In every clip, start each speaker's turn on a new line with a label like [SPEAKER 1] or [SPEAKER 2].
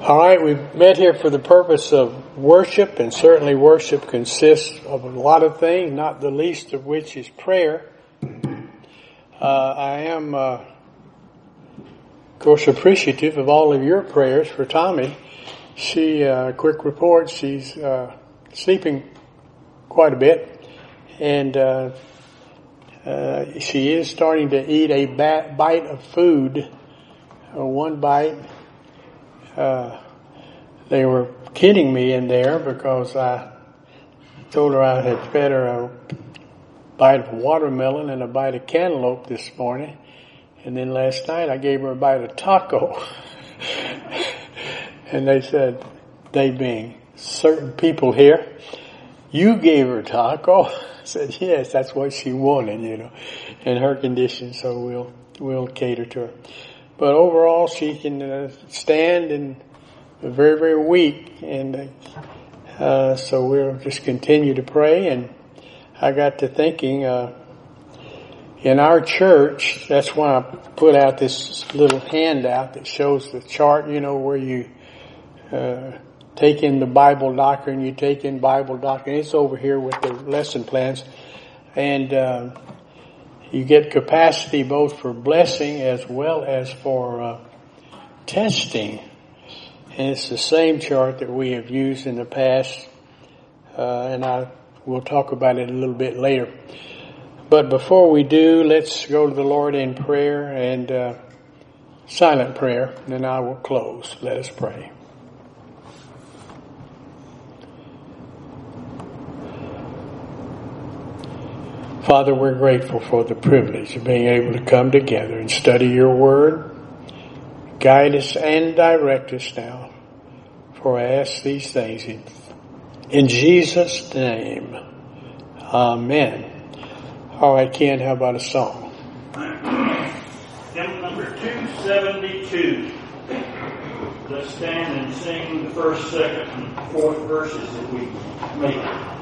[SPEAKER 1] All right, we've met here for the purpose of worship, and certainly worship consists of a lot of things, not the least of which is prayer. Uh, I am, uh, of course, appreciative of all of your prayers for Tommy. She, uh, quick report, she's uh, sleeping quite a bit, and uh, uh, she is starting to eat a bite of food, one bite uh, they were kidding me in there because I told her I had fed her a bite of watermelon and a bite of cantaloupe this morning. And then last night I gave her a bite of taco. and they said, they being certain people here, you gave her taco. I said, yes, that's what she wanted, you know, in her condition. So we'll, we'll cater to her. But overall, she can uh, stand and very, very weak. And uh, so we'll just continue to pray. And I got to thinking, uh, in our church, that's why I put out this little handout that shows the chart, you know, where you uh, take in the Bible doctrine, you take in Bible doctrine. It's over here with the lesson plans. And uh, you get capacity both for blessing as well as for uh, testing. And it's the same chart that we have used in the past, uh, and I will talk about it a little bit later. But before we do, let's go to the Lord in prayer and uh, silent prayer, and then I will close. Let us pray. Father, we're grateful for the privilege of being able to come together and study your word. Guide us and direct us now. For I ask these things in, in Jesus' name. Amen. All right, Ken, how about a song?
[SPEAKER 2] Hymn number 272. Let's stand and sing the first, second, and fourth verses that we make.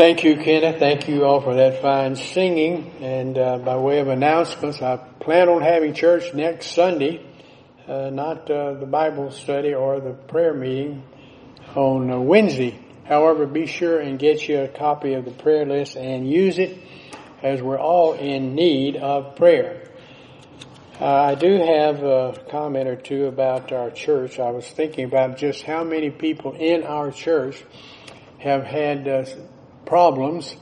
[SPEAKER 1] Thank you, Kenneth. Thank you all for that fine singing. And uh, by way of announcements, I plan on having church next Sunday, uh, not uh, the Bible study or the prayer meeting on uh, Wednesday. However, be sure and get you a copy of the prayer list and use it as we're all in need of prayer. Uh, I do have a comment or two about our church. I was thinking about just how many people in our church have had uh, problems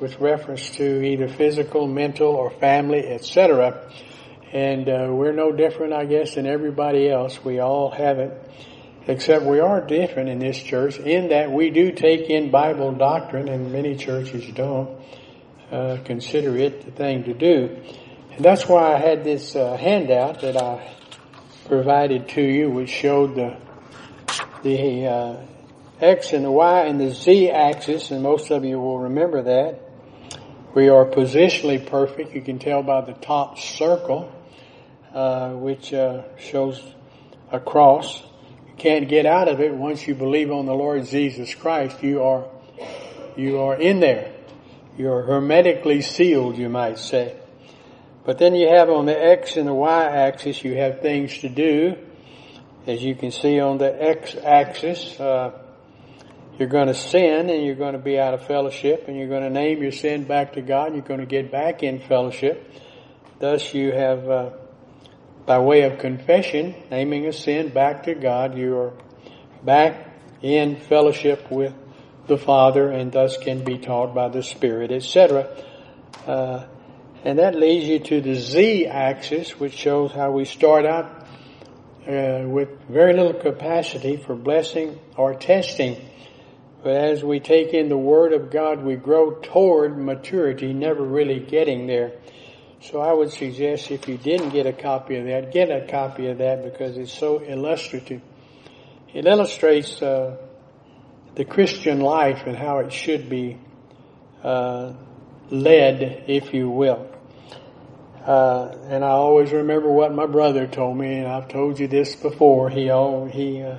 [SPEAKER 1] with reference to either physical, mental, or family, etc. And uh, we're no different, I guess, than everybody else. We all have it. Except we are different in this church in that we do take in Bible doctrine, and many churches don't uh, consider it the thing to do. And that's why I had this uh, handout that I provided to you, which showed the the uh, X and the Y and the Z axis, and most of you will remember that. We are positionally perfect. You can tell by the top circle, uh, which uh, shows a cross. You can't get out of it once you believe on the Lord Jesus Christ. You are, you are in there. You're hermetically sealed, you might say. But then you have on the X and the Y axis, you have things to do. As you can see on the X axis, uh, you're going to sin and you're going to be out of fellowship and you're going to name your sin back to God. and You're going to get back in fellowship. Thus you have, uh, by way of confession, naming a sin back to God, you are back in fellowship with the Father and thus can be taught by the Spirit, etc. Uh, and that leads you to the Z axis, which shows how we start out uh, with very little capacity for blessing or testing but as we take in the Word of God, we grow toward maturity, never really getting there. So I would suggest if you didn't get a copy of that, get a copy of that because it's so illustrative. It illustrates uh, the Christian life and how it should be uh, led, if you will. Uh, and I always remember what my brother told me, and I've told you this before. He all he uh,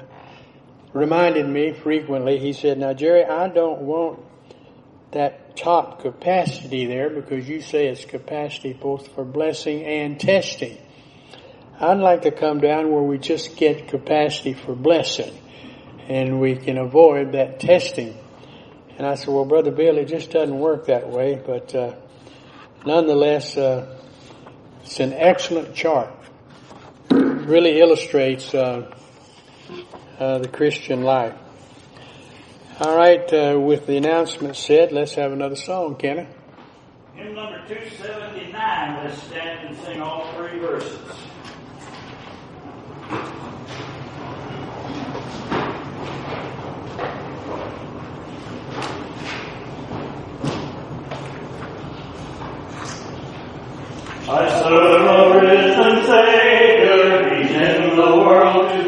[SPEAKER 1] reminded me frequently, he said, now Jerry, I don't want that top capacity there because you say it's capacity both for blessing and testing. I'd like to come down where we just get capacity for blessing and we can avoid that testing. And I said, well, Brother Bill, it just doesn't work that way, but uh, nonetheless, uh, it's an excellent chart. Really illustrates uh, uh, the Christian life. All right, uh, with the announcement said, let's have another song, Kenny.
[SPEAKER 2] Hymn number 279, let's stand and sing all three verses. I serve a risen Savior, He's in the world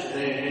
[SPEAKER 2] today.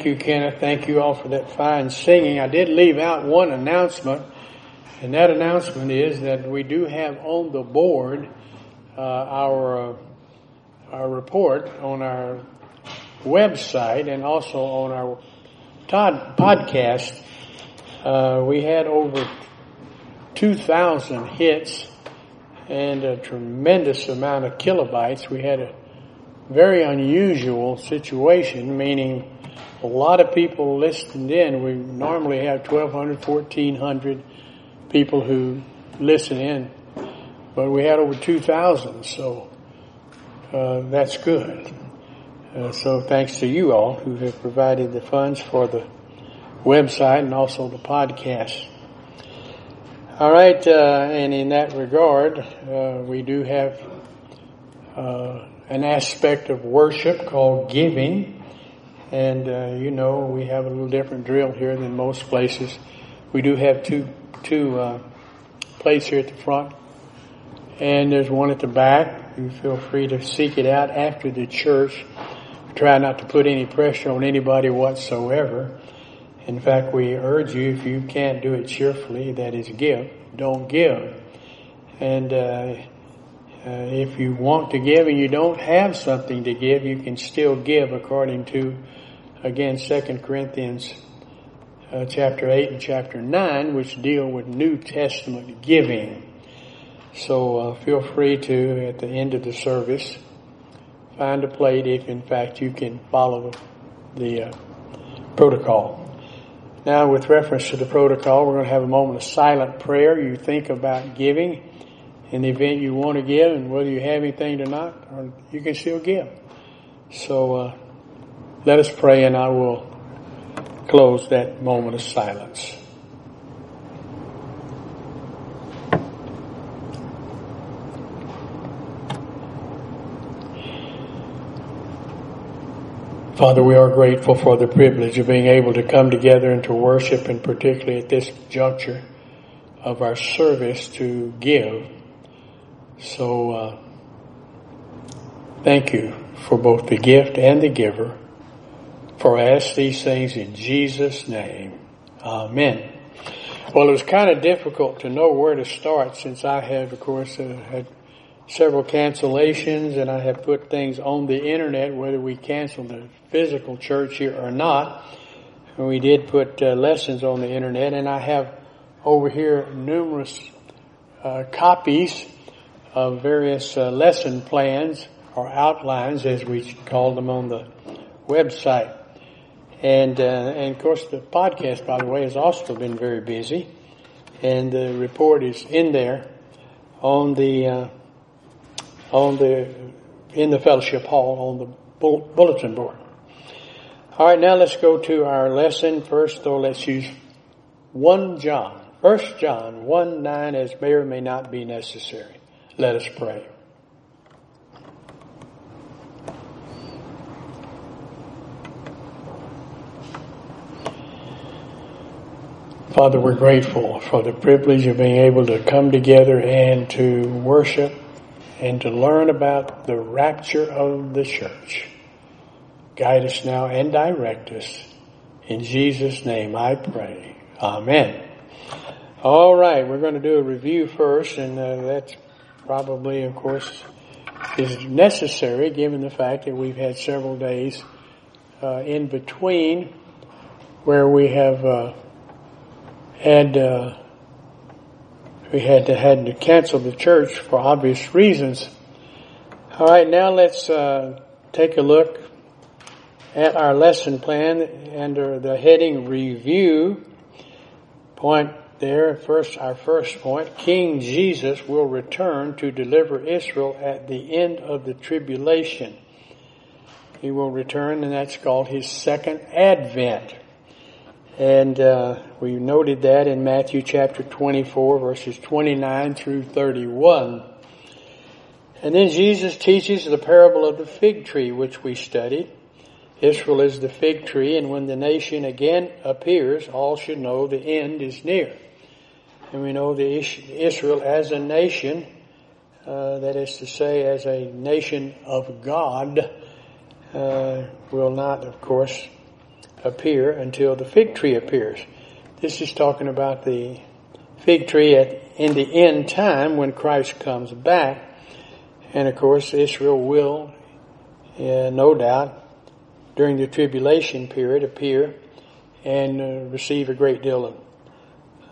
[SPEAKER 1] Thank you, Kenneth. Thank you all for that fine singing. I did leave out one announcement, and that announcement is that we do have on the board uh, our uh, our report on our website and also on our Todd podcast. Uh, we had over 2,000 hits and a tremendous amount of kilobytes. We had a very unusual situation, meaning a lot of people listened in. We normally have 1,200, 1,400 people who listen in, but we had over 2,000, so uh, that's good. Uh, so thanks to you all who have provided the funds for the website and also the podcast. All right, uh, and in that regard, uh, we do have uh, an aspect of worship called giving, and uh, you know we have a little different drill here than most places. We do have two two uh, plates here at the front, and there's one at the back. You feel free to seek it out after the church. Try not to put any pressure on anybody whatsoever. In fact, we urge you, if you can't do it cheerfully, that is give, don't give. And uh, uh, if you want to give and you don't have something to give, you can still give according to, again, 2 Corinthians uh, chapter 8 and chapter 9, which deal with New Testament giving. So uh, feel free to, at the end of the service, find a plate if in fact you can follow the uh, protocol. Now, with reference to the protocol, we're going to have a moment of silent prayer. You think about giving in the event you want to give, and whether you have anything or not, or you can still give. So, uh, let us pray, and I will close that moment of silence. Father, we are grateful for the privilege of being able to come together and to worship, and particularly at this juncture of our service to give. So, uh, thank you for both the gift and the giver. For I ask these things in Jesus' name. Amen. Well, it was kind of difficult to know where to start since I have, of course, uh, had several cancellations and I have put things on the internet whether we cancel the physical church here or not. And we did put uh, lessons on the internet and I have over here numerous uh, copies of various uh, lesson plans or outlines as we call them on the website. And, uh, and of course the podcast, by the way, has also been very busy and the report is in there on the uh, on the in the fellowship hall on the bulletin board. All right, now let's go to our lesson. First, though, let's use 1 John. 1 John 1 9 as may or may not be necessary. Let us pray. Father, we're grateful for the privilege of being able to come together and to worship and to learn about the rapture of the church. Guide us now and direct us. In Jesus' name I pray. Amen. All right, we're going to do a review first, and uh, that's probably, of course, is necessary given the fact that we've had several days uh, in between where we have uh, had uh, we had to had to cancel the church for obvious reasons. All right, now let's uh, take a look at our lesson plan under the heading review. Point there, first our first point: King Jesus will return to deliver Israel at the end of the tribulation. He will return, and that's called his second advent. And uh, we noted that in Matthew chapter 24, verses 29 through 31. And then Jesus teaches the parable of the fig tree, which we studied. Israel is the fig tree, and when the nation again appears, all should know the end is near. And we know the Israel as a nation, uh, that is to say, as a nation of God, uh, will not, of course, appear until the fig tree appears. This is talking about the fig tree at, in the end time when Christ comes back. And of course, Israel will, uh, no doubt, during the tribulation period appear and uh, receive a great deal of,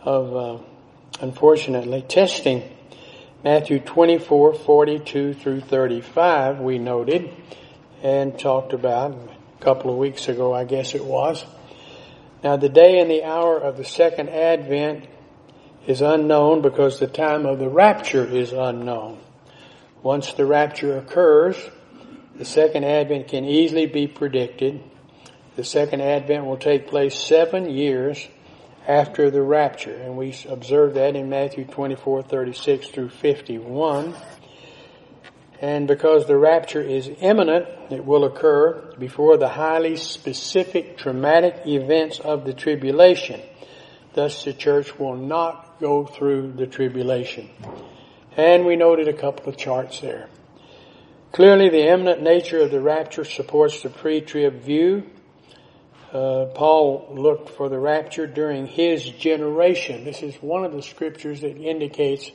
[SPEAKER 1] of uh, unfortunately, testing. Matthew 24, 42 through 35, we noted and talked about couple of weeks ago, I guess it was. Now, the day and the hour of the second advent is unknown because the time of the rapture is unknown. Once the rapture occurs, the second advent can easily be predicted. The second advent will take place seven years after the rapture, and we observe that in Matthew 24, 36 through 51. And because the rapture is imminent, it will occur before the highly specific traumatic events of the tribulation. Thus the church will not go through the tribulation. And we noted a couple of charts there. Clearly the imminent nature of the rapture supports the pre-trib view. Uh, Paul looked for the rapture during his generation. This is one of the scriptures that indicates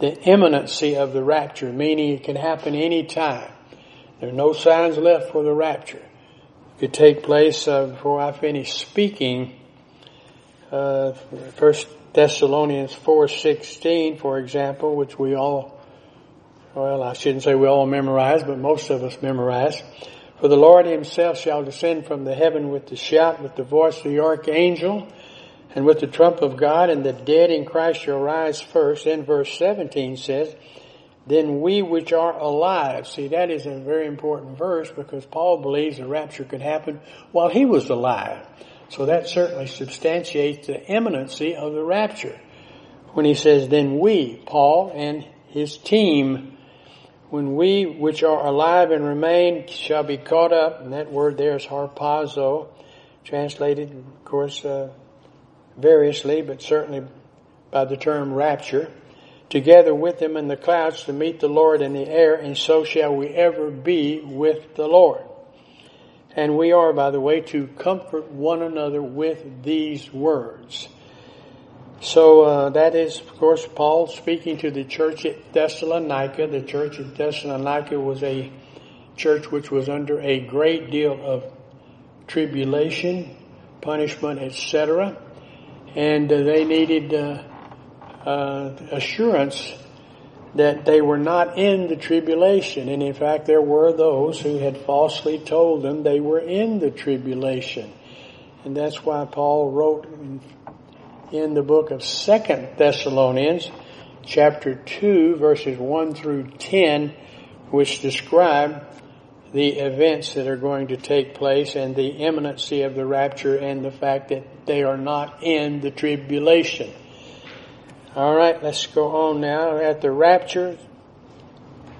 [SPEAKER 1] the imminency of the rapture, meaning it can happen any time. There are no signs left for the rapture. It could take place uh, before I finish speaking. Uh, First Thessalonians four sixteen, for example, which we all, well, I shouldn't say we all memorize, but most of us memorize. For the Lord Himself shall descend from the heaven with the shout, with the voice of the archangel and with the trump of God, and the dead in Christ shall rise first. Then verse 17 says, Then we which are alive. See, that is a very important verse because Paul believes the rapture could happen while he was alive. So that certainly substantiates the imminency of the rapture. When he says, Then we, Paul and his team, when we which are alive and remain shall be caught up, and that word there is harpazo, translated, of course, uh, variously, but certainly by the term rapture, together with him in the clouds to meet the Lord in the air, and so shall we ever be with the Lord. And we are, by the way, to comfort one another with these words. So uh, that is, of course, Paul speaking to the church at Thessalonica. The church at Thessalonica was a church which was under a great deal of tribulation, punishment, etc and uh, they needed uh, uh, assurance that they were not in the tribulation. And in fact, there were those who had falsely told them they were in the tribulation. And that's why Paul wrote in, in the book of Second Thessalonians, chapter 2, verses 1 through 10, which describe the events that are going to take place and the imminency of the rapture and the fact that they are not in the tribulation. All right, let's go on now. At the rapture,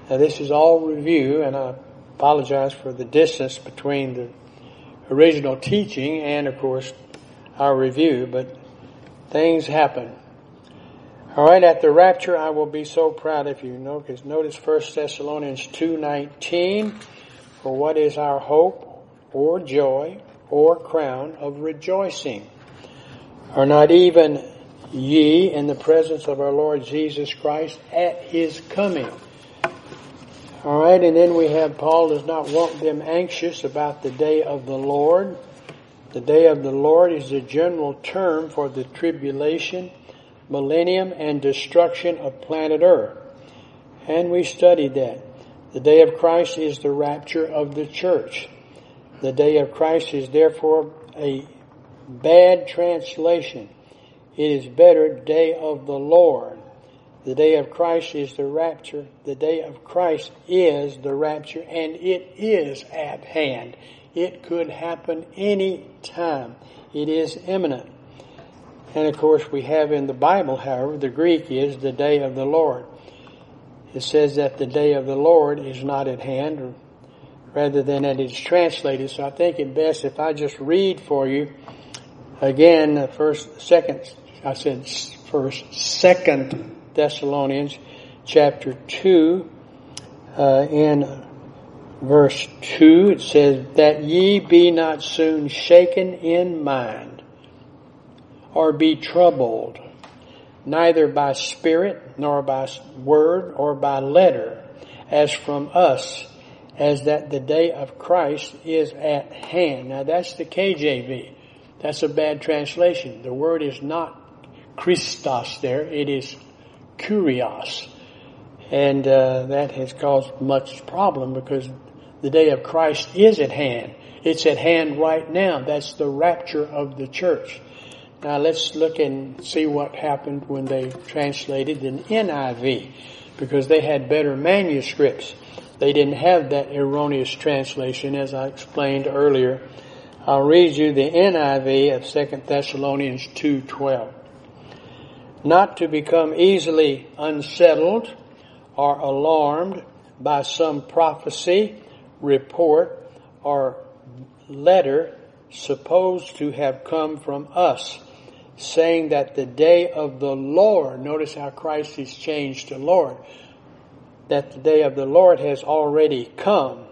[SPEAKER 1] now this is all review, and I apologize for the distance between the original teaching and, of course, our review, but things happen. All right, at the rapture, I will be so proud of you. Notice, notice 1 Thessalonians 2.19, for what is our hope or joy or crown of rejoicing? Are not even ye in the presence of our Lord Jesus Christ at his coming? All right, and then we have Paul does not want them anxious about the day of the Lord. The day of the Lord is the general term for the tribulation, millennium, and destruction of planet Earth. And we studied that. The day of Christ is the rapture of the church. The day of Christ is therefore a bad translation. It is better day of the Lord. The day of Christ is the rapture. The day of Christ is the rapture and it is at hand. It could happen any time. It is imminent. And of course we have in the Bible, however, the Greek is the day of the Lord. It says that the day of the Lord is not at hand rather than that it's translated. So I think it best if I just read for you Again, the first, second, I said first, second Thessalonians chapter 2, uh, in verse 2, it says, That ye be not soon shaken in mind, or be troubled, neither by spirit, nor by word, or by letter, as from us, as that the day of Christ is at hand. Now that's the KJV. That's a bad translation. The word is not Christos there, it is kurios. And uh, that has caused much problem because the day of Christ is at hand. It's at hand right now. That's the rapture of the church. Now let's look and see what happened when they translated the NIV because they had better manuscripts. They didn't have that erroneous translation as I explained earlier. I'll read you the NIV of 2 Thessalonians 2.12. Not to become easily unsettled or alarmed by some prophecy, report, or letter supposed to have come from us, saying that the day of the Lord, notice how Christ is changed to Lord, that the day of the Lord has already come.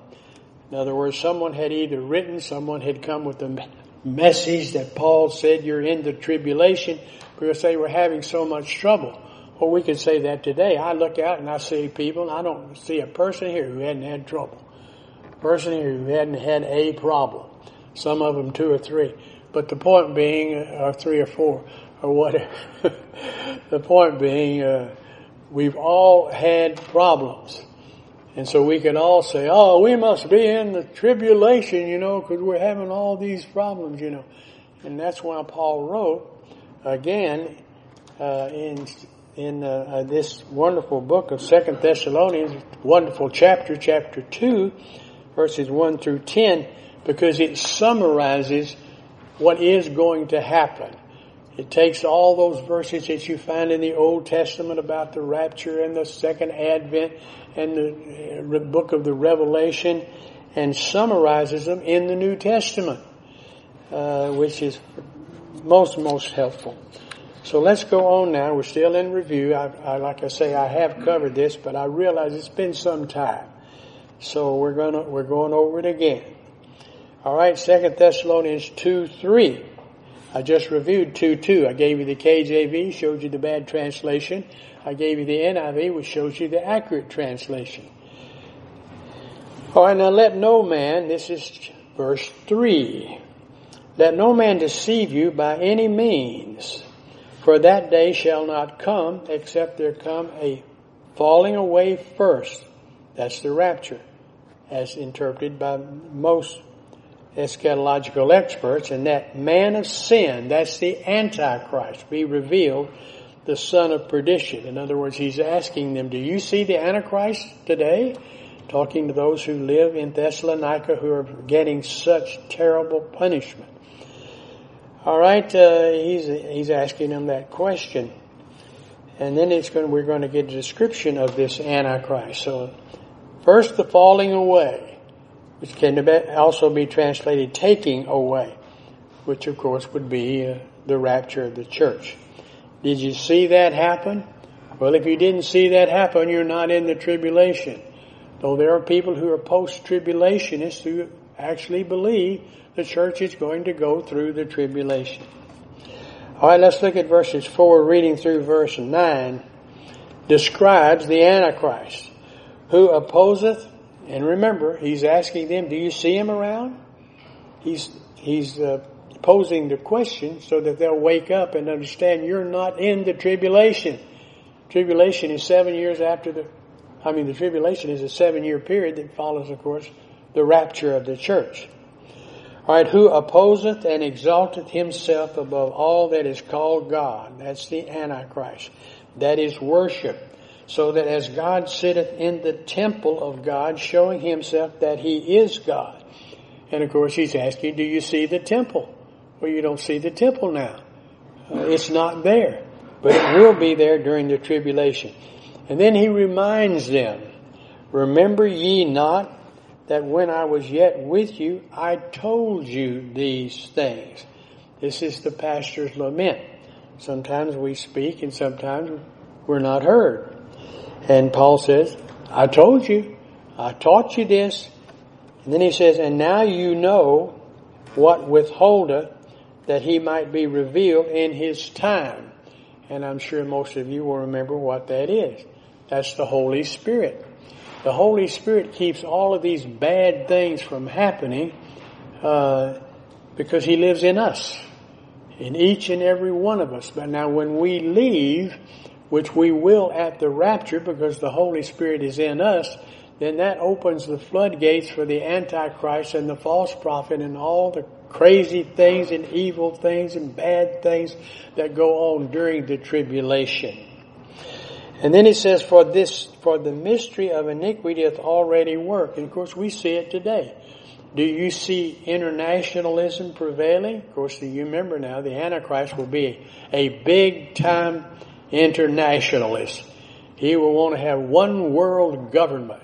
[SPEAKER 1] In other words, someone had either written, someone had come with a message that Paul said you're in the tribulation because they were having so much trouble. Well, we could say that today. I look out and I see people, and I don't see a person here who hadn't had trouble. Person here who hadn't had a problem. Some of them two or three. But the point being, uh, or three or four, or whatever. the point being, uh, we've all had problems. And so we can all say, oh, we must be in the tribulation, you know, because we're having all these problems, you know. And that's why Paul wrote, again, uh, in in uh, uh, this wonderful book of Second Thessalonians, wonderful chapter, chapter two, verses one through ten, because it summarizes what is going to happen. It takes all those verses that you find in the Old Testament about the rapture and the second advent and the uh, book of the Revelation and summarizes them in the New Testament, uh, which is most, most helpful. So let's go on now. We're still in review. I, I, like I say, I have covered this, but I realize it's been some time. So we're gonna, we're going over it again. Alright, Second Thessalonians 2, 3. I just reviewed 2, 2. I gave you the KJV, showed you the bad translation. I gave you the NIV, which shows you the accurate translation. Alright, now let no man, this is verse 3. Let no man deceive you by any means for that day shall not come except there come a falling away first. That's the rapture, as interpreted by most eschatological experts, and that man of sin, that's the Antichrist, be revealed, the son of perdition. In other words, he's asking them, do you see the Antichrist today? Talking to those who live in Thessalonica who are getting such terrible punishment. All right, uh, he's he's asking them that question, and then it's going. We're going to get a description of this Antichrist. So, first, the falling away, which can also be translated taking away, which of course would be uh, the rapture of the church. Did you see that happen? Well, if you didn't see that happen, you're not in the tribulation. Though there are people who are post-tribulationists who actually believe the church is going to go through the tribulation. All right, let's look at verses 4, reading through verse 9, describes the Antichrist, who opposeth, and remember, he's asking them, do you see him around? He's, he's uh, posing the question so that they'll wake up and understand you're not in the tribulation. Tribulation is seven years after the, I mean, the tribulation is a seven year period that follows, of course, the rapture of the church. Alright, who opposeth and exalteth himself above all that is called God. That's the Antichrist. That is worship. So that as God sitteth in the temple of God, showing himself that he is God. And of course he's asking, do you see the temple? Well, you don't see the temple now. Uh, it's not there. But it will be there during the tribulation. And then he reminds them, remember ye not that when I was yet with you, I told you these things. This is the pastor's lament. Sometimes we speak and sometimes we're not heard. And Paul says, I told you, I taught you this, And then he says, And now you know what withholdeth that he might be revealed in his time. And I'm sure most of you will remember what that is. That's the Holy Spirit. The Holy Spirit keeps all of these bad things from happening uh, because He lives in us, in each and every one of us. But now when we leave, which we will at the rapture because the Holy Spirit is in us, then that opens the floodgates for the Antichrist and the false prophet and all the crazy things and evil things and bad things that go on during the tribulation. And then he says, for this, for the mystery of iniquity hath already worked. And of course we see it today. Do you see internationalism prevailing? Of course, you remember now the Antichrist will be a big time internationalist. He will want to have one world government.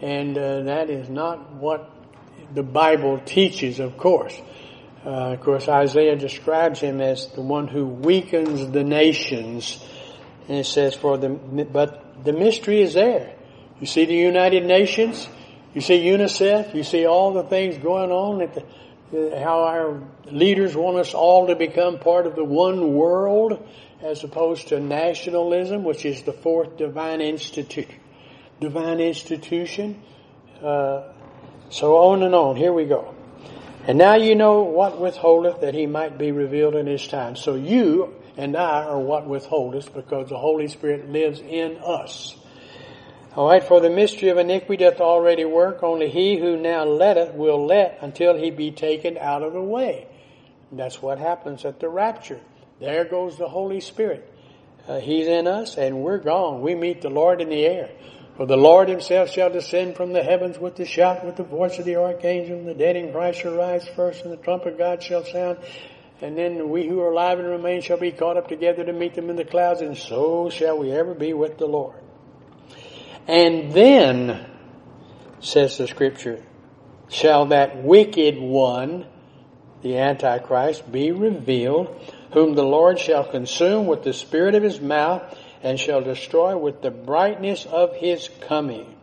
[SPEAKER 1] And uh, that is not what the Bible teaches, of course. Uh, of course, Isaiah describes him as the one who weakens the nations. And it says, for the, but the mystery is there. You see the United Nations, you see UNICEF, you see all the things going on at the, how our leaders want us all to become part of the one world as opposed to nationalism, which is the fourth divine institute, divine institution. Uh, so on and on. Here we go. And now you know what withholdeth that he might be revealed in his time. So you and I are what withholdeth because the Holy Spirit lives in us. Alright, for the mystery of iniquity doth already work, only he who now letteth will let until he be taken out of the way. That's what happens at the rapture. There goes the Holy Spirit. Uh, he's in us and we're gone. We meet the Lord in the air. For the Lord himself shall descend from the heavens with the shout, with the voice of the archangel, and the dead in Christ shall rise first, and the trumpet of God shall sound, and then we who are alive and remain shall be caught up together to meet them in the clouds, and so shall we ever be with the Lord. And then, says the scripture, shall that wicked one, the Antichrist, be revealed, whom the Lord shall consume with the spirit of his mouth, and shall destroy with the brightness of his coming.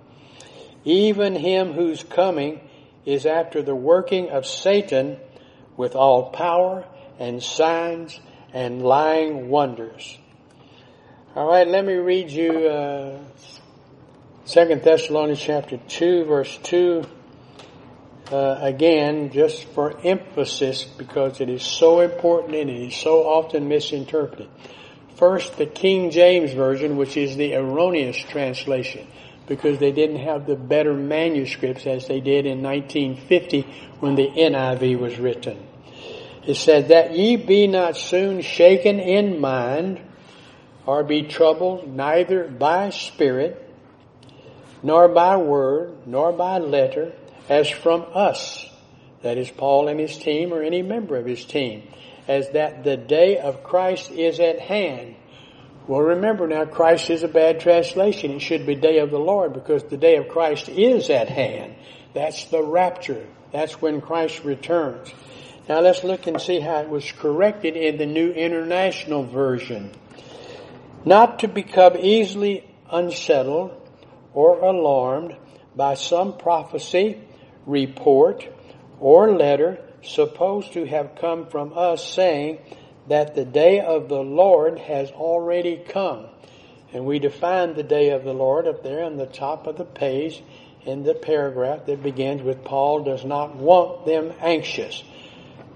[SPEAKER 1] Even him whose coming is after the working of Satan with all power and signs and lying wonders. All right, let me read you uh, Second Thessalonians chapter two, verse two. Uh, again, just for emphasis, because it is so important and it is so often misinterpreted. First, the King James Version, which is the erroneous translation, because they didn't have the better manuscripts as they did in 1950 when the NIV was written. It said, that ye be not soon shaken in mind, or be troubled neither by spirit, nor by word, nor by letter, as from us, that is Paul and his team or any member of his team, as that the day of Christ is at hand. Well, remember now, Christ is a bad translation. It should be day of the Lord because the day of Christ is at hand. That's the rapture. That's when Christ returns. Now let's look and see how it was corrected in the New International Version. Not to become easily unsettled or alarmed by some prophecy, report, or letter supposed to have come from us saying that the day of the Lord has already come. And we define the day of the Lord up there on the top of the page in the paragraph that begins with Paul does not want them anxious.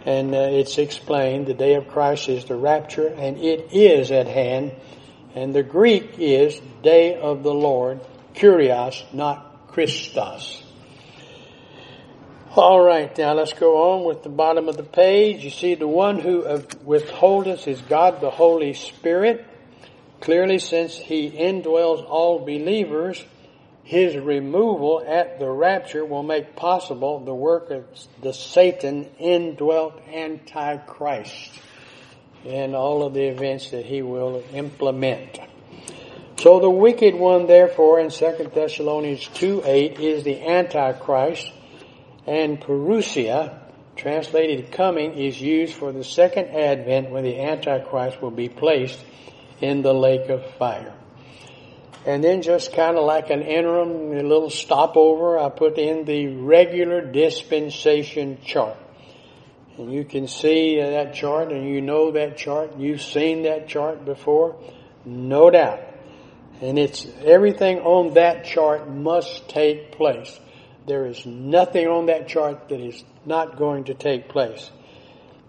[SPEAKER 1] And uh, it's explained the day of Christ is the rapture and it is at hand. And the Greek is day of the Lord, kurios, not Christos. All right, now let's go on with the bottom of the page. You see, the one who uh, withholdeth is God the Holy Spirit. Clearly, since He indwells all believers, His removal at the rapture will make possible the work of the Satan indwelt Antichrist and all of the events that he will implement. So the wicked one, therefore, in 2 Thessalonians 2 8 is the Antichrist and parousia, translated coming, is used for the second advent when the Antichrist will be placed in the lake of fire. And then just kind of like an interim, a little stopover, I put in the regular dispensation chart. And you can see that chart and you know that chart. You've seen that chart before. No doubt. And it's everything on that chart must take place. There is nothing on that chart that is not going to take place.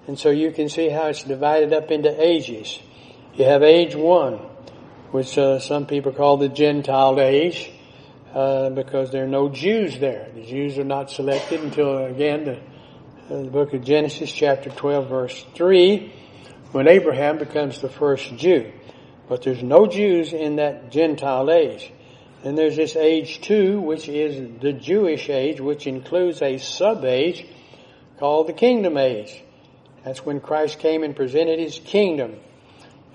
[SPEAKER 1] And so you can see how it's divided up into ages. You have age one, which uh, some people call the Gentile age, uh, because there are no Jews there. The Jews are not selected until again the, uh, the book of Genesis, chapter 12, verse 3, when Abraham becomes the first Jew. But there's no Jews in that Gentile age. And there's this age two, which is the Jewish age, which includes a sub-age called the kingdom age. That's when Christ came and presented his kingdom.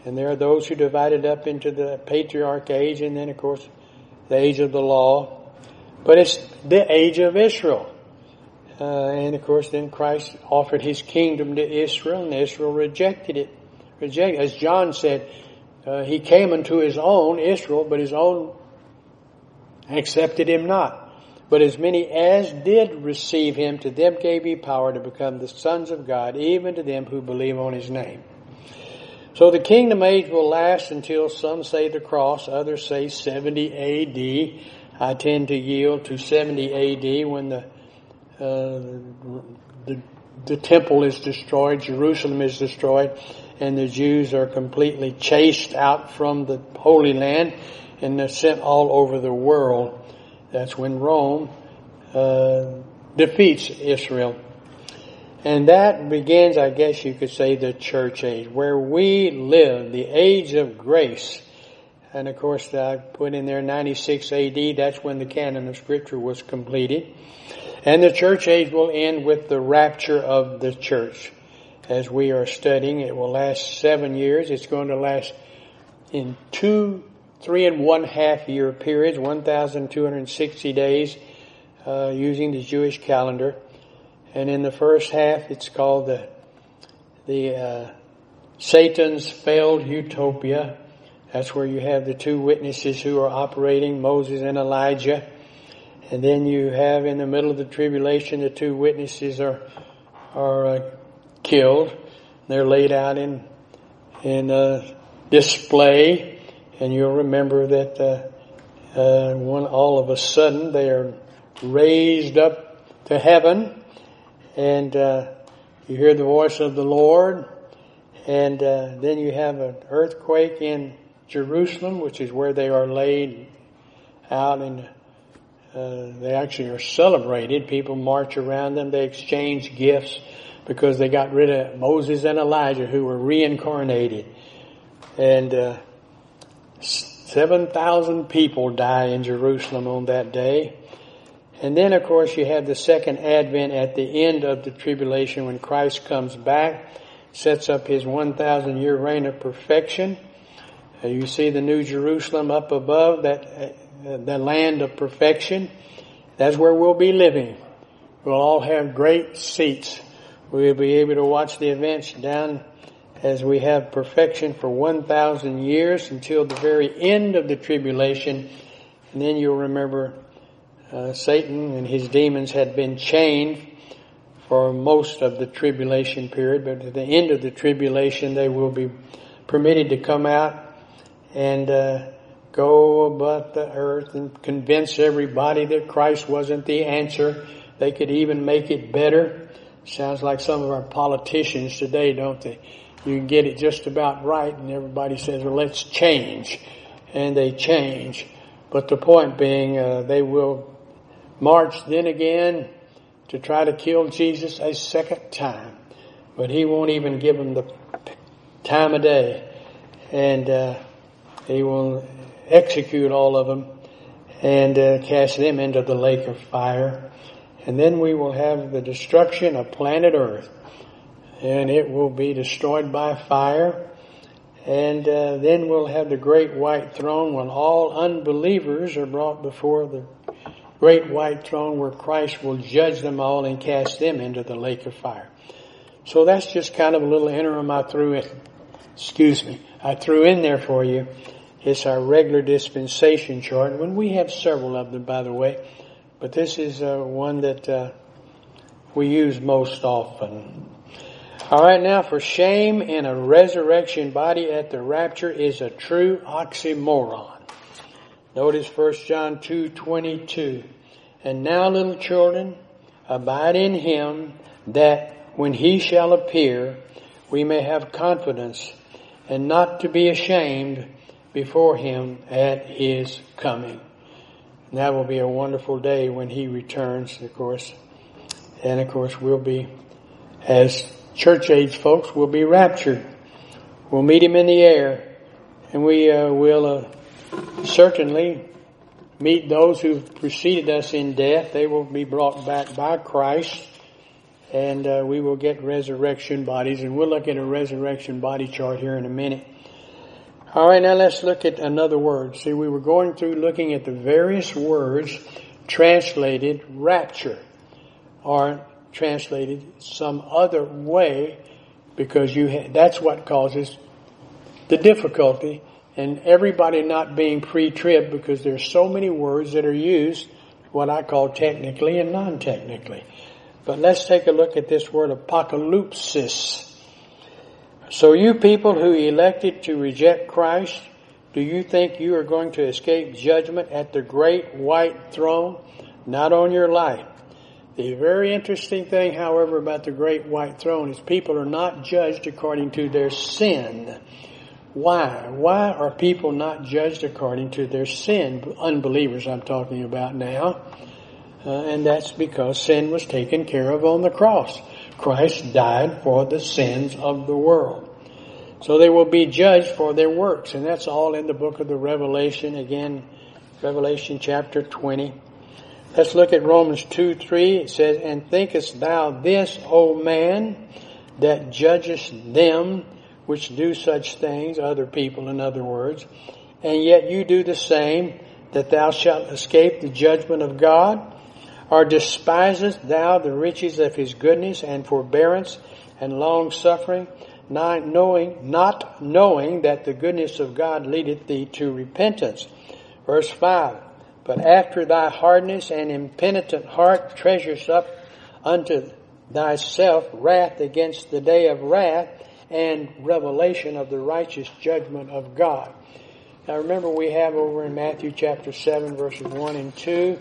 [SPEAKER 1] And there are those who divided up into the patriarch age and then of course the age of the law. But it's the age of Israel. Uh, and of course then Christ offered his kingdom to Israel and Israel rejected it. Rejected. As John said, uh, he came unto his own, Israel, but his own accepted him not. But as many as did receive him, to them gave he power to become the sons of God, even to them who believe on his name. So the kingdom age will last until some say the cross, others say 70 AD. I tend to yield to 70 AD when the, uh, the, the temple is destroyed, Jerusalem is destroyed, and the Jews are completely chased out from the Holy Land and they're sent all over the world. That's when Rome uh, defeats Israel. And that begins, I guess you could say, the church age, where we live, the age of grace. And of course, I put in there 96 AD, that's when the canon of scripture was completed. And the church age will end with the rapture of the church as we are studying. It will last seven years. It's going to last in two, three and one half year periods, 1,260 days, uh, using the Jewish calendar. And in the first half, it's called the, the, uh, Satan's failed utopia. That's where you have the two witnesses who are operating, Moses and Elijah. And then you have in the middle of the tribulation, the two witnesses are, are uh, killed. They're laid out in in a display, and you'll remember that uh, uh, one all of a sudden they are raised up to heaven, and uh, you hear the voice of the Lord, and uh, then you have an earthquake in Jerusalem, which is where they are laid out and. Uh, they actually are celebrated. People march around them. They exchange gifts because they got rid of Moses and Elijah who were reincarnated. And uh, 7,000 people die in Jerusalem on that day. And then, of course, you have the second advent at the end of the tribulation when Christ comes back, sets up his 1,000 year reign of perfection. Uh, you see the New Jerusalem up above, that uh, the land of perfection. That's where we'll be living. We'll all have great seats We'll be able to watch the events down as we have perfection for 1,000 years until the very end of the tribulation. And then you'll remember uh, Satan and his demons had been chained for most of the tribulation period, but at the end of the tribulation they will be permitted to come out and uh, go about the earth and convince everybody that Christ wasn't the answer. They could even make it better. Sounds like some of our politicians today, don't they? You can get it just about right and everybody says, well, let's change. And they change. But the point being, uh, they will march then again to try to kill Jesus a second time. But he won't even give them the time of day. And, uh, he will execute all of them and uh, cast them into the lake of fire and then we will have the destruction of planet Earth, and it will be destroyed by fire. And uh, then we'll have the great white throne when all unbelievers are brought before the great white throne where Christ will judge them all and cast them into the lake of fire. So that's just kind of a little interim I threw in, excuse me, I threw in there for you. It's our regular dispensation chart. When we have several of them, by the way, but this is uh, one that uh, we use most often. All right, now for shame in a resurrection body at the rapture is a true oxymoron. Notice 1 John 2:22. And now little children, abide in him that when he shall appear, we may have confidence and not to be ashamed before him at his coming. And that will be a wonderful day when he returns, of course. And of course we'll be, as church age folks, we'll be raptured. We'll meet him in the air and we uh, will uh, certainly meet those who preceded us in death. They will be brought back by Christ and uh, we will get resurrection bodies and we'll look at a resurrection body chart here in a minute. All right, now let's look at another word. See, we were going through looking at the various words translated rapture or translated some other way because you ha- that's what causes the difficulty and everybody not being pre-trib because there's so many words that are used what I call technically and non-technically. But let's take a look at this word apocalypsis. So you people who elected to reject Christ, do you think you are going to escape judgment at the great white throne? Not on your life. The very interesting thing, however, about the great white throne is people are not judged according to their sin. Why? Why are people not judged according to their sin? Unbelievers I'm talking about now. Uh, and that's because sin was taken care of on the cross. Christ died for the sins of the world. So they will be judged for their works, and that's all in the book of the Revelation, again, Revelation chapter 20. Let's look at Romans 2, 3. It says, And thinkest thou this, O man, that judgest them which do such things, other people in other words, and yet you do the same, that thou shalt escape the judgment of God? Or despisest thou the riches of his goodness and forbearance and long suffering, not knowing, not knowing that the goodness of God leadeth thee to repentance? Verse 5. But after thy hardness and impenitent heart treasures up unto thyself wrath against the day of wrath and revelation of the righteous judgment of God. Now remember we have over in Matthew chapter 7 verses 1 and 2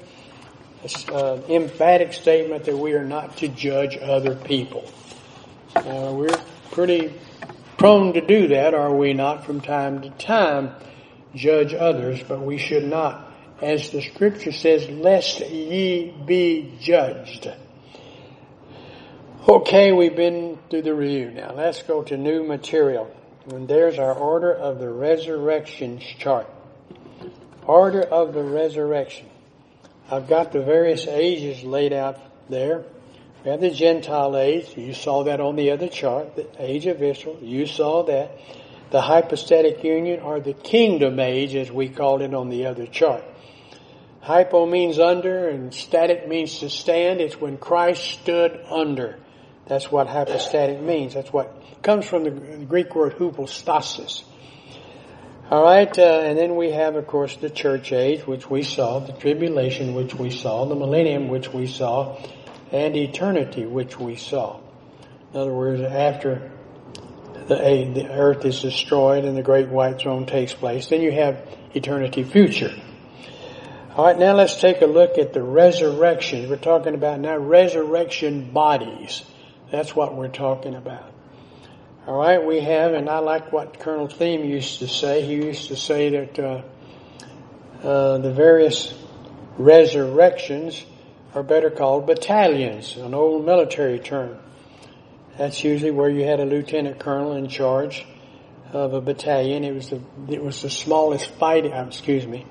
[SPEAKER 1] uh, emphatic statement that we are not to judge other people. Uh, we're pretty prone to do that, are we not, from time to time, judge others, but we should not. As the scripture says, lest ye be judged. Okay, we've been through the review now. Let's go to new material. And there's our order of the resurrection chart. Order of the resurrection. I've got the various ages laid out there. We have the Gentile age. You saw that on the other chart. The age of Israel. You saw that. The hypostatic union or the kingdom age as we called it on the other chart. Hypo means under and static means to stand. It's when Christ stood under. That's what hypostatic means. That's what comes from the Greek word hypostasis. All right, uh, and then we have, of course, the church age, which we saw, the tribulation, which we saw, the millennium, which we saw, and eternity, which we saw. In other words, after the, the earth is destroyed and the great white throne takes place, then you have eternity future. All right, now let's take a look at the resurrection. We're talking about now resurrection bodies. That's what we're talking about. All right, we have, and I like what Colonel Thieme used to say. He used to say that uh, uh, the various resurrections are better called battalions, an old military term. That's usually where you had a lieutenant colonel in charge of a battalion. It was the it was the smallest fighting. Uh, excuse me,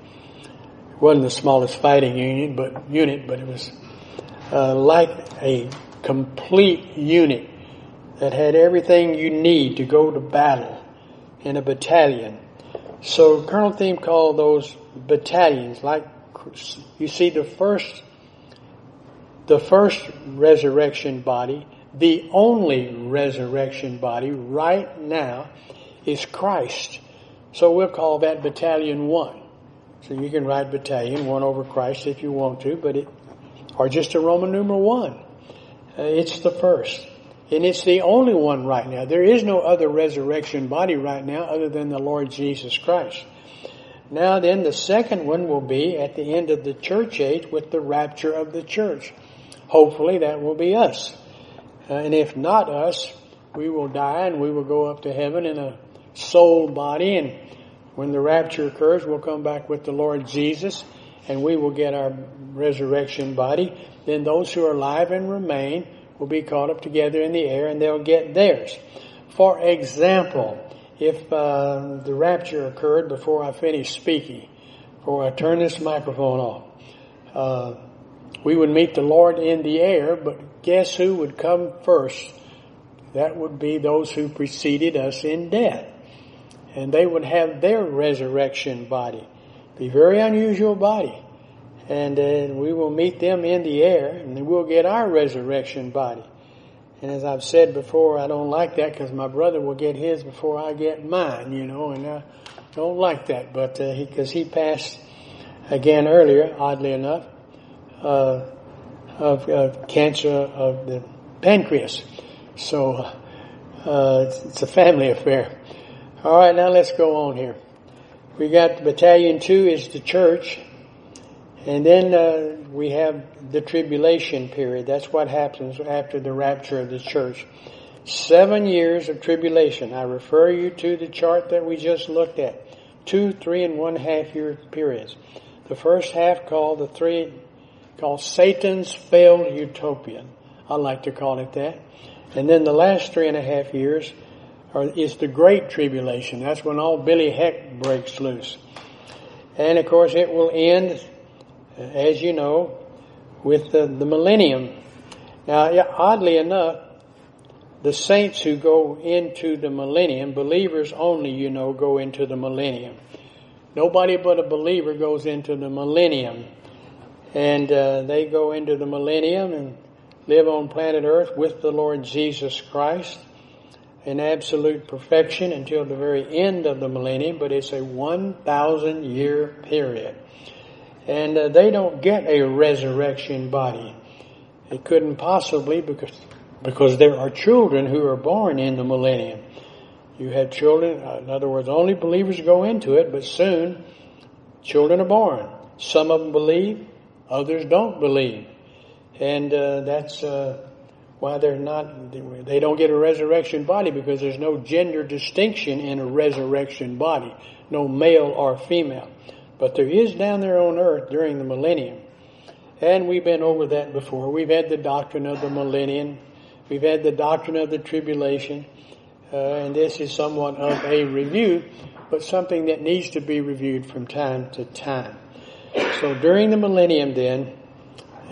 [SPEAKER 1] wasn't the smallest fighting unit, but unit, but it was uh, like a complete unit that had everything you need to go to battle in a battalion. So Colonel Thieme called those battalions like you see the first the first resurrection body, the only resurrection body right now is Christ. So we'll call that battalion one. So you can write battalion one over Christ if you want to, but it, or just a Roman numeral one. Uh, it's the first. And it's the only one right now. There is no other resurrection body right now other than the Lord Jesus Christ. Now then, the second one will be at the end of the church age with the rapture of the church. Hopefully that will be us. Uh, and if not us, we will die and we will go up to heaven in a soul body. And when the rapture occurs, we'll come back with the Lord Jesus and we will get our resurrection body. Then those who are alive and remain will be caught up together in the air and they'll get theirs. For example, if uh, the rapture occurred before I finish speaking, before I turn this microphone off, uh, we would meet the Lord in the air, but guess who would come first? That would be those who preceded us in death. And they would have their resurrection body. Be very unusual body and uh, we will meet them in the air, and we'll get our resurrection body. And as I've said before, I don't like that because my brother will get his before I get mine, you know, and I don't like that. But because uh, he, he, passed again earlier, oddly enough, uh, of, of, cancer of the pancreas. So uh, it's, it's a family affair. All right, now let's go on here. We got battalion two is the church. And then uh, we have the tribulation period. That's what happens after the rapture of the church. Seven years of tribulation. I refer you to the chart that we just looked at. Two, three, and one half year periods. The first half called the three, called Satan's failed utopian. I like to call it that. And then the last three and a half years is the Great Tribulation. That's when all Billy Heck breaks loose. And of course it will end as you know, with the, the millennium. Now, oddly enough, the saints who go into the millennium, believers only, you know, go into the millennium. Nobody but a believer goes into the millennium. And uh, they go into the millennium and live on planet Earth with the Lord Jesus Christ in absolute perfection until the very end of the millennium, but it's a 1,000 year period and uh, they don't get a resurrection body. It couldn't possibly because because there are children who are born in the millennium. You have children, uh, in other words, only believers go into it, but soon children are born. Some of them believe, others don't believe, and uh, that's uh, why they're not. They don't get a resurrection body because there's no gender distinction in a resurrection body, no male or female. But there is down there on earth during the millennium. And we've been over that before. We've had the doctrine of the millennium. We've had the doctrine of the tribulation. Uh, and this is somewhat of a review, but something that needs to be reviewed from time to time. So during the millennium then,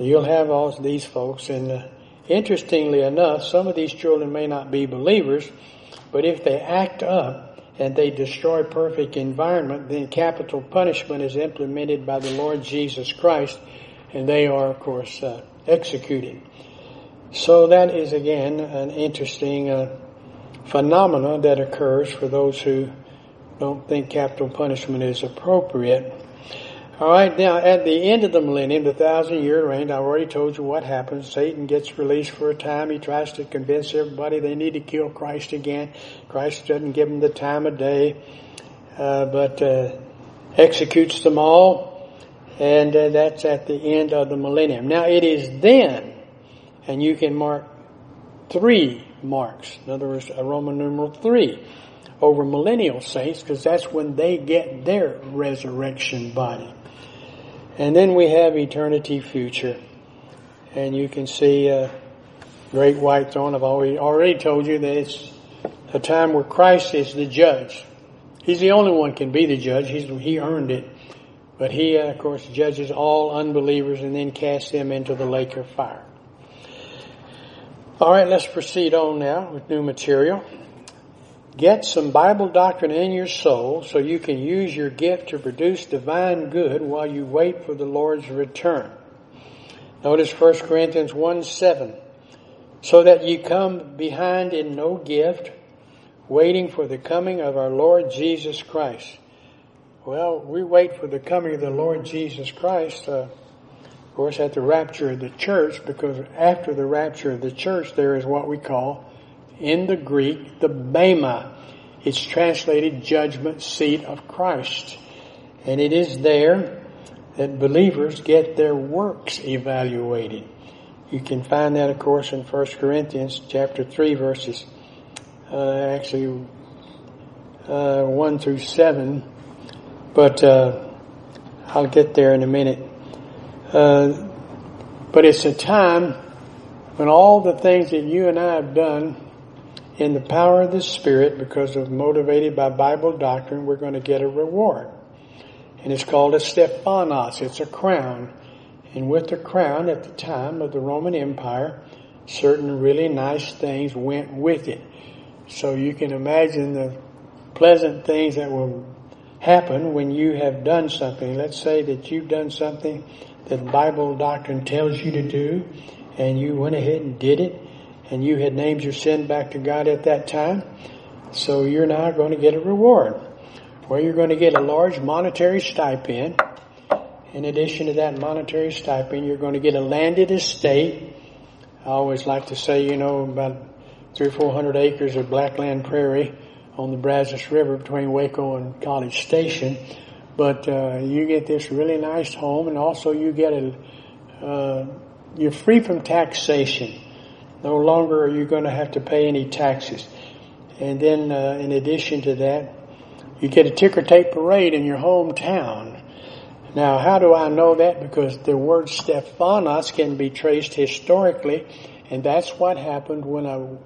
[SPEAKER 1] you'll have all these folks and uh, interestingly enough, some of these children may not be believers, but if they act up, and they destroy perfect environment, then capital punishment is implemented by the Lord Jesus Christ, and they are, of course, uh, executed. So that is again an interesting uh, that occurs for those who don't think capital punishment is appropriate. All right, now at the end of the millennium, the thousand year reign, I already told you what happens. Satan gets released for a time. He tries to convince everybody they need to kill Christ again. Christ doesn't give them the time of day, uh, but uh, executes them all, and uh, that's at the end of the millennium. Now it is then, and you can mark three marks. In other words, a Roman numeral three over millennial saints, because that's when they get their resurrection body. And then we have eternity future. And you can see a great white throne. I've already, already told you that it's a time where Christ is the judge. He's the only one can be the judge. He's, he earned it. But he, uh, of course, judges all unbelievers and then casts them into the lake of fire. All right, let's proceed on now with new material. Get some Bible doctrine in your soul so you can use your gift to produce divine good while you wait for the Lord's return. Notice 1 Corinthians 1 7. So that you come behind in no gift waiting for the coming of our Lord Jesus Christ. Well, we wait for the coming of the Lord Jesus Christ, uh, of course, at the rapture of the church, because after the rapture of the church, there is what we call, in the Greek, the Bema. It's translated judgment seat of Christ. And it is there that believers get their works evaluated. You can find that, of course, in 1 Corinthians chapter 3 verses, uh, actually, uh, 1 through 7. But, uh, I'll get there in a minute. Uh, but it's a time when all the things that you and I have done in the power of the Spirit, because of motivated by Bible doctrine, we're going to get a reward. And it's called a Stephanos. It's a crown. And with the crown at the time of the Roman Empire, certain really nice things went with it. So you can imagine the pleasant things that will happen when you have done something. Let's say that you've done something that Bible doctrine tells you to do, and you went ahead and did it, and you had named your sin back to God at that time. So you're now going to get a reward where you're going to get a large monetary stipend. In addition to that monetary stipend, you're going to get a landed estate. I always like to say, you know, about three or four hundred acres of blackland prairie on the Brazos River between Waco and College Station. But uh, you get this really nice home, and also you get a uh, you're free from taxation. No longer are you going to have to pay any taxes. And then, uh, in addition to that, you get a ticker tape parade in your hometown. Now, how do I know that? Because the word Stephanos can be traced historically, and that's what happened when a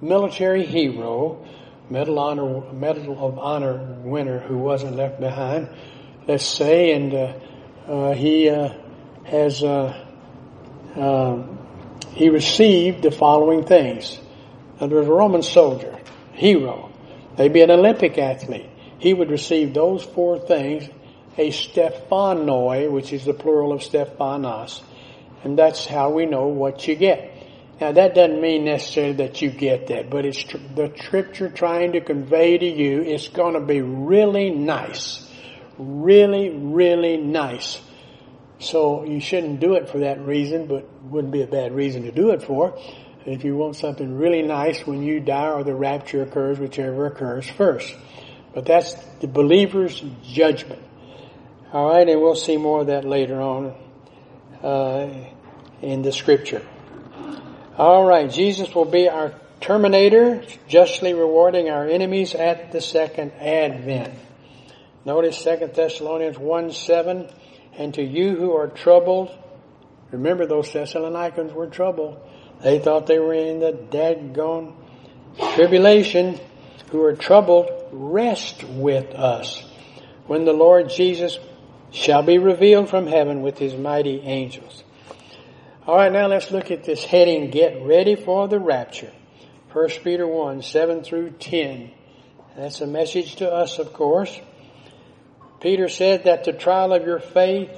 [SPEAKER 1] military hero, Medal Honor, Medal of Honor winner who wasn't left behind, let's say, and uh, uh, he uh, has uh, um, he received the following things. Under a Roman soldier, hero, maybe an Olympic athlete, he would receive those four things, a Stephanoi, which is the plural of Stephanos, and that's how we know what you get. Now that doesn't mean necessarily that you get that, but it's tr- the scripture trying to convey to you it's going to be really nice. Really, really nice. So you shouldn't do it for that reason, but wouldn't be a bad reason to do it for. If you want something really nice when you die or the rapture occurs, whichever occurs first. But that's the believer's judgment. All right, and we'll see more of that later on uh, in the scripture. All right, Jesus will be our terminator, justly rewarding our enemies at the second advent. Notice 2 Thessalonians 1 7. And to you who are troubled, remember those Thessalonians were troubled. They thought they were in the daggone tribulation, who are troubled, rest with us when the Lord Jesus shall be revealed from heaven with his mighty angels. All right, now let's look at this heading, Get Ready for the Rapture. 1 Peter 1, 7 through 10. That's a message to us, of course. Peter said that the trial of your faith,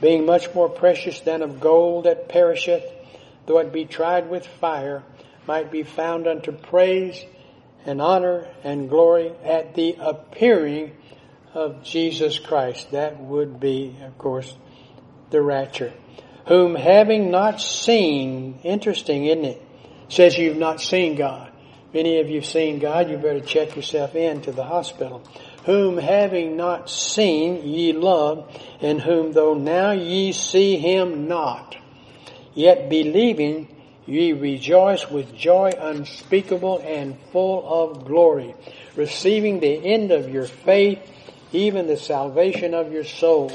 [SPEAKER 1] being much more precious than of gold that perisheth, though it be tried with fire, might be found unto praise and honor and glory at the appearing of Jesus Christ. That would be, of course, the rapture whom having not seen, interesting, isn't it? Says you've not seen God. Many of you have seen God, you better check yourself in to the hospital. Whom having not seen ye love, and whom though now ye see him not, yet believing ye rejoice with joy unspeakable and full of glory, receiving the end of your faith, even the salvation of your soul.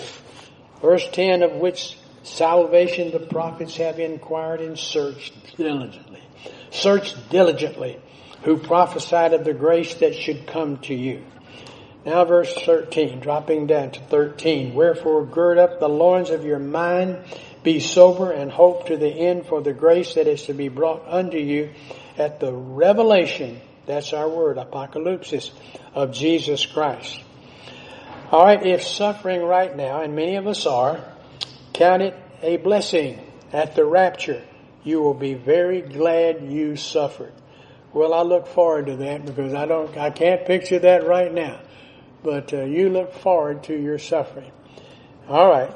[SPEAKER 1] Verse 10 of which Salvation the prophets have inquired and searched diligently. Searched diligently who prophesied of the grace that should come to you. Now verse 13, dropping down to 13. Wherefore gird up the loins of your mind, be sober and hope to the end for the grace that is to be brought unto you at the revelation, that's our word, apocalypse, of Jesus Christ. Alright, if suffering right now, and many of us are, Count it a blessing at the rapture. You will be very glad you suffered. Well, I look forward to that because I don't, I can't picture that right now. But uh, you look forward to your suffering. All right.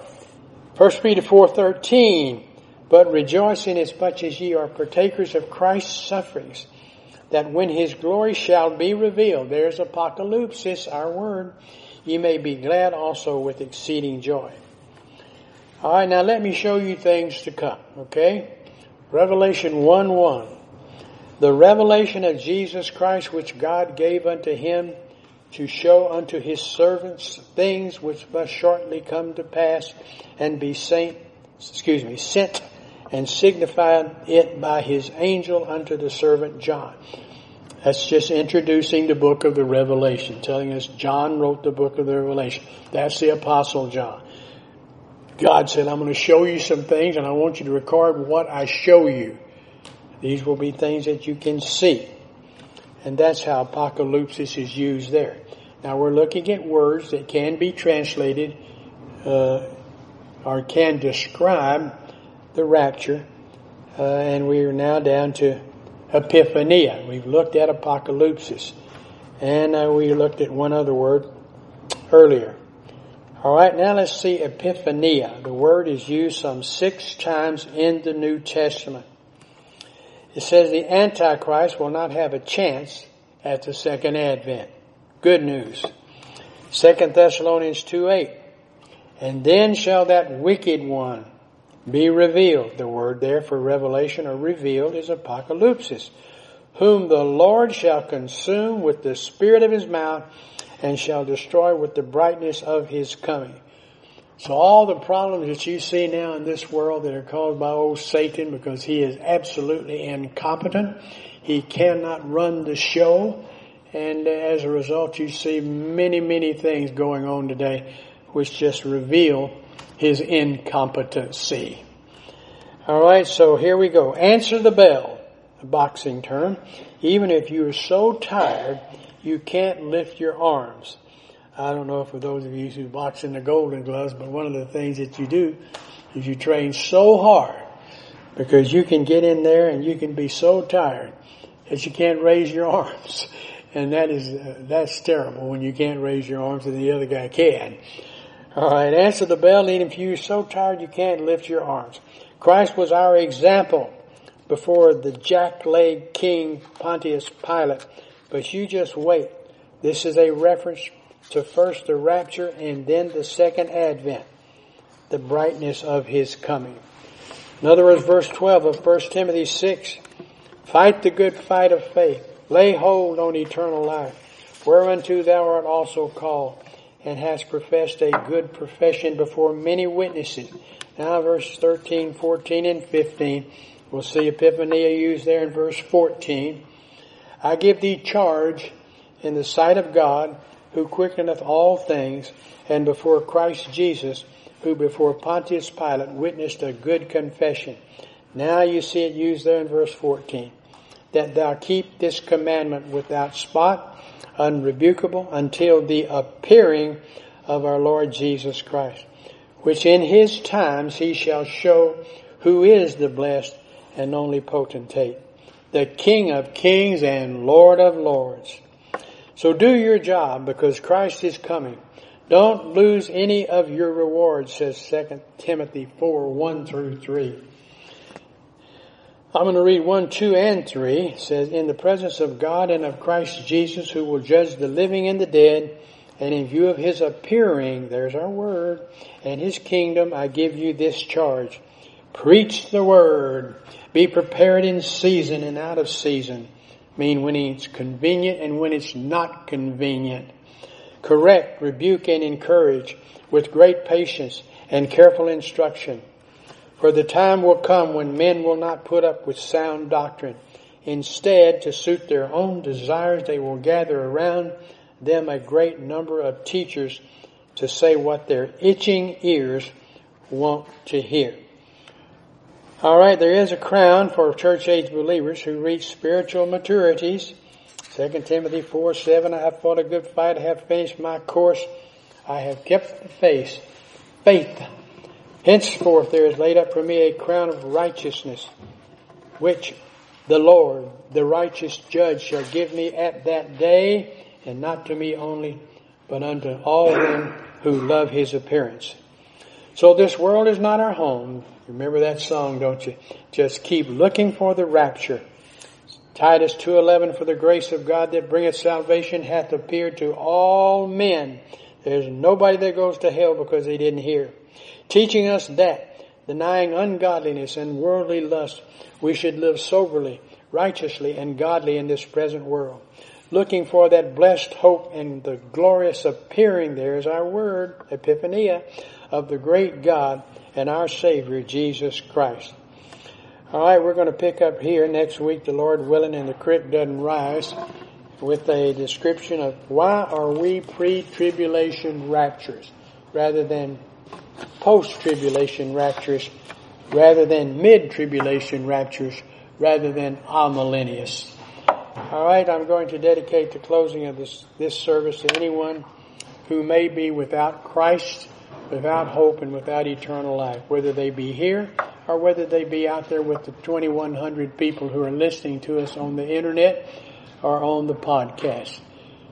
[SPEAKER 1] First Peter four thirteen. But rejoice in as much as ye are partakers of Christ's sufferings, that when his glory shall be revealed, there's apocalypsis, our word, ye may be glad also with exceeding joy. All right, now let me show you things to come, okay? Revelation 1 1. The revelation of Jesus Christ which God gave unto him to show unto his servants things which must shortly come to pass and be sent, excuse me, sent and signified it by his angel unto the servant John. That's just introducing the book of the Revelation, telling us John wrote the book of the Revelation. That's the apostle John. God said, I'm going to show you some things and I want you to record what I show you. These will be things that you can see. And that's how apocalypse is used there. Now we're looking at words that can be translated uh, or can describe the rapture. Uh, and we are now down to epiphania. We've looked at apocalypse. And uh, we looked at one other word earlier. All right, now let's see epiphania. The word is used some six times in the New Testament. It says the Antichrist will not have a chance at the second advent. Good news. Second Thessalonians 2 8. And then shall that wicked one be revealed. The word there for revelation or revealed is apocalypsis. Whom the Lord shall consume with the spirit of his mouth and shall destroy with the brightness of his coming. So all the problems that you see now in this world that are caused by old Satan because he is absolutely incompetent. He cannot run the show. And as a result, you see many, many things going on today which just reveal his incompetency. Alright, so here we go. Answer the bell, a boxing term. Even if you are so tired you can't lift your arms. I don't know for those of you who box in the golden gloves, but one of the things that you do is you train so hard because you can get in there and you can be so tired that you can't raise your arms. And that is, uh, that's terrible when you can't raise your arms and the other guy can. Alright, answer the bell even if you're so tired you can't lift your arms. Christ was our example before the jack-leg king Pontius Pilate but you just wait. This is a reference to first the rapture and then the second advent, the brightness of his coming. In other words, verse 12 of 1 Timothy 6, fight the good fight of faith, lay hold on eternal life, whereunto thou art also called, and hast professed a good profession before many witnesses. Now verse 13, 14, and 15, we'll see Epiphania used there in verse 14. I give thee charge in the sight of God, who quickeneth all things, and before Christ Jesus, who before Pontius Pilate witnessed a good confession. Now you see it used there in verse 14. That thou keep this commandment without spot, unrebukable, until the appearing of our Lord Jesus Christ, which in his times he shall show who is the blessed and only potentate the King of kings and Lord of lords. So do your job because Christ is coming. Don't lose any of your rewards, says 2 Timothy 4, 1 through 3. I'm going to read 1, 2, and 3. It says, In the presence of God and of Christ Jesus, who will judge the living and the dead, and in view of his appearing, there's our word, and his kingdom, I give you this charge. Preach the word. Be prepared in season and out of season. Mean when it's convenient and when it's not convenient. Correct, rebuke, and encourage with great patience and careful instruction. For the time will come when men will not put up with sound doctrine. Instead, to suit their own desires, they will gather around them a great number of teachers to say what their itching ears want to hear. All right, there is a crown for church age believers who reach spiritual maturities. 2 Timothy 4 7, I have fought a good fight, I have finished my course, I have kept the faith. Faith. Henceforth there is laid up for me a crown of righteousness, which the Lord, the righteous judge, shall give me at that day, and not to me only, but unto all them who love his appearance. So this world is not our home. Remember that song, don't you? Just keep looking for the rapture. Titus 2.11, for the grace of God that bringeth salvation hath appeared to all men. There's nobody that goes to hell because they didn't hear. Teaching us that, denying ungodliness and worldly lust, we should live soberly, righteously, and godly in this present world. Looking for that blessed hope and the glorious appearing, there is our word, epiphania, of the great God and our Savior, Jesus Christ. All right, we're going to pick up here next week, the Lord willing, and the creek doesn't rise, with a description of why are we pre-tribulation raptures rather than post-tribulation raptures, rather than mid-tribulation raptures, rather than amillennious. All right, I'm going to dedicate the closing of this, this service to anyone who may be without Christ, without hope, and without eternal life, whether they be here or whether they be out there with the 2,100 people who are listening to us on the internet or on the podcast.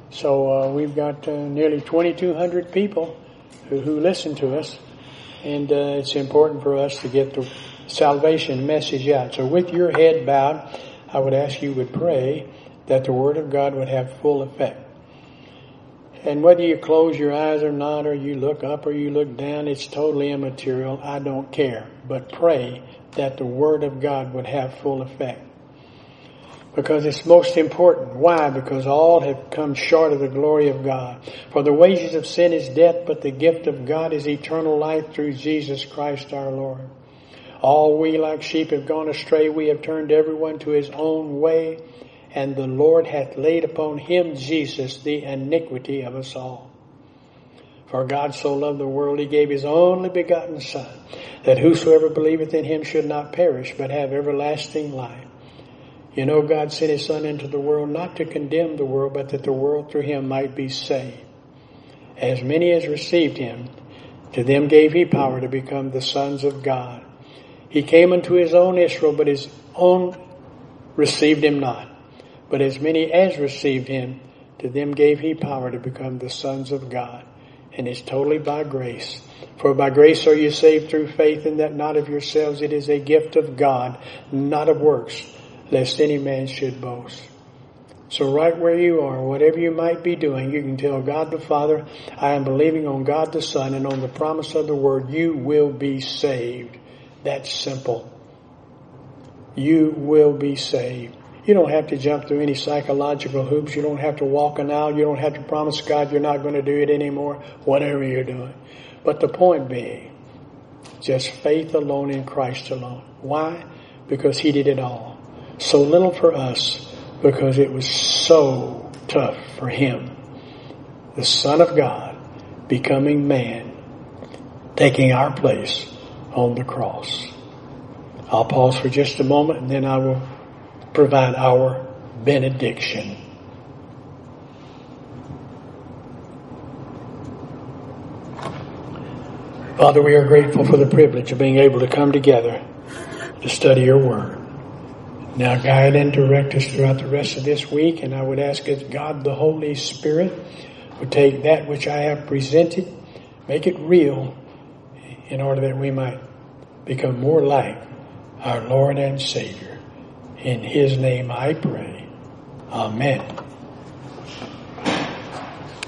[SPEAKER 1] So uh, we've got uh, nearly 2,200 people who, who listen to us, and uh, it's important for us to get the salvation message out. So with your head bowed, I would ask you would pray that the Word of God would have full effect. And whether you close your eyes or not, or you look up or you look down, it's totally immaterial. I don't care. But pray that the Word of God would have full effect. Because it's most important. Why? Because all have come short of the glory of God. For the wages of sin is death, but the gift of God is eternal life through Jesus Christ our Lord. All we like sheep have gone astray. We have turned everyone to his own way and the Lord hath laid upon him, Jesus, the iniquity of us all. For God so loved the world, he gave his only begotten Son, that whosoever believeth in him should not perish, but have everlasting life. You know, God sent his Son into the world not to condemn the world, but that the world through him might be saved. As many as received him, to them gave he power to become the sons of God. He came unto his own Israel, but his own received him not. But as many as received him, to them gave he power to become the sons of God. And it's totally by grace. For by grace are you saved through faith and that not of yourselves. It is a gift of God, not of works, lest any man should boast. So right where you are, whatever you might be doing, you can tell God the Father, I am believing on God the Son and on the promise of the Word, you will be saved. That's simple. You will be saved. You don't have to jump through any psychological hoops. You don't have to walk an aisle. You don't have to promise God you're not going to do it anymore, whatever you're doing. But the point being, just faith alone in Christ alone. Why? Because He did it all. So little for us because it was so tough for Him. The Son of God becoming man, taking our place on the cross. I'll pause for just a moment and then I will provide our benediction. Father, we are grateful for the privilege of being able to come together to study your word. Now guide and direct us throughout the rest of this week, and I would ask that God the Holy Spirit would take that which I have presented, make it real, in order that we might become more like our Lord and Savior. In his name I pray. Amen.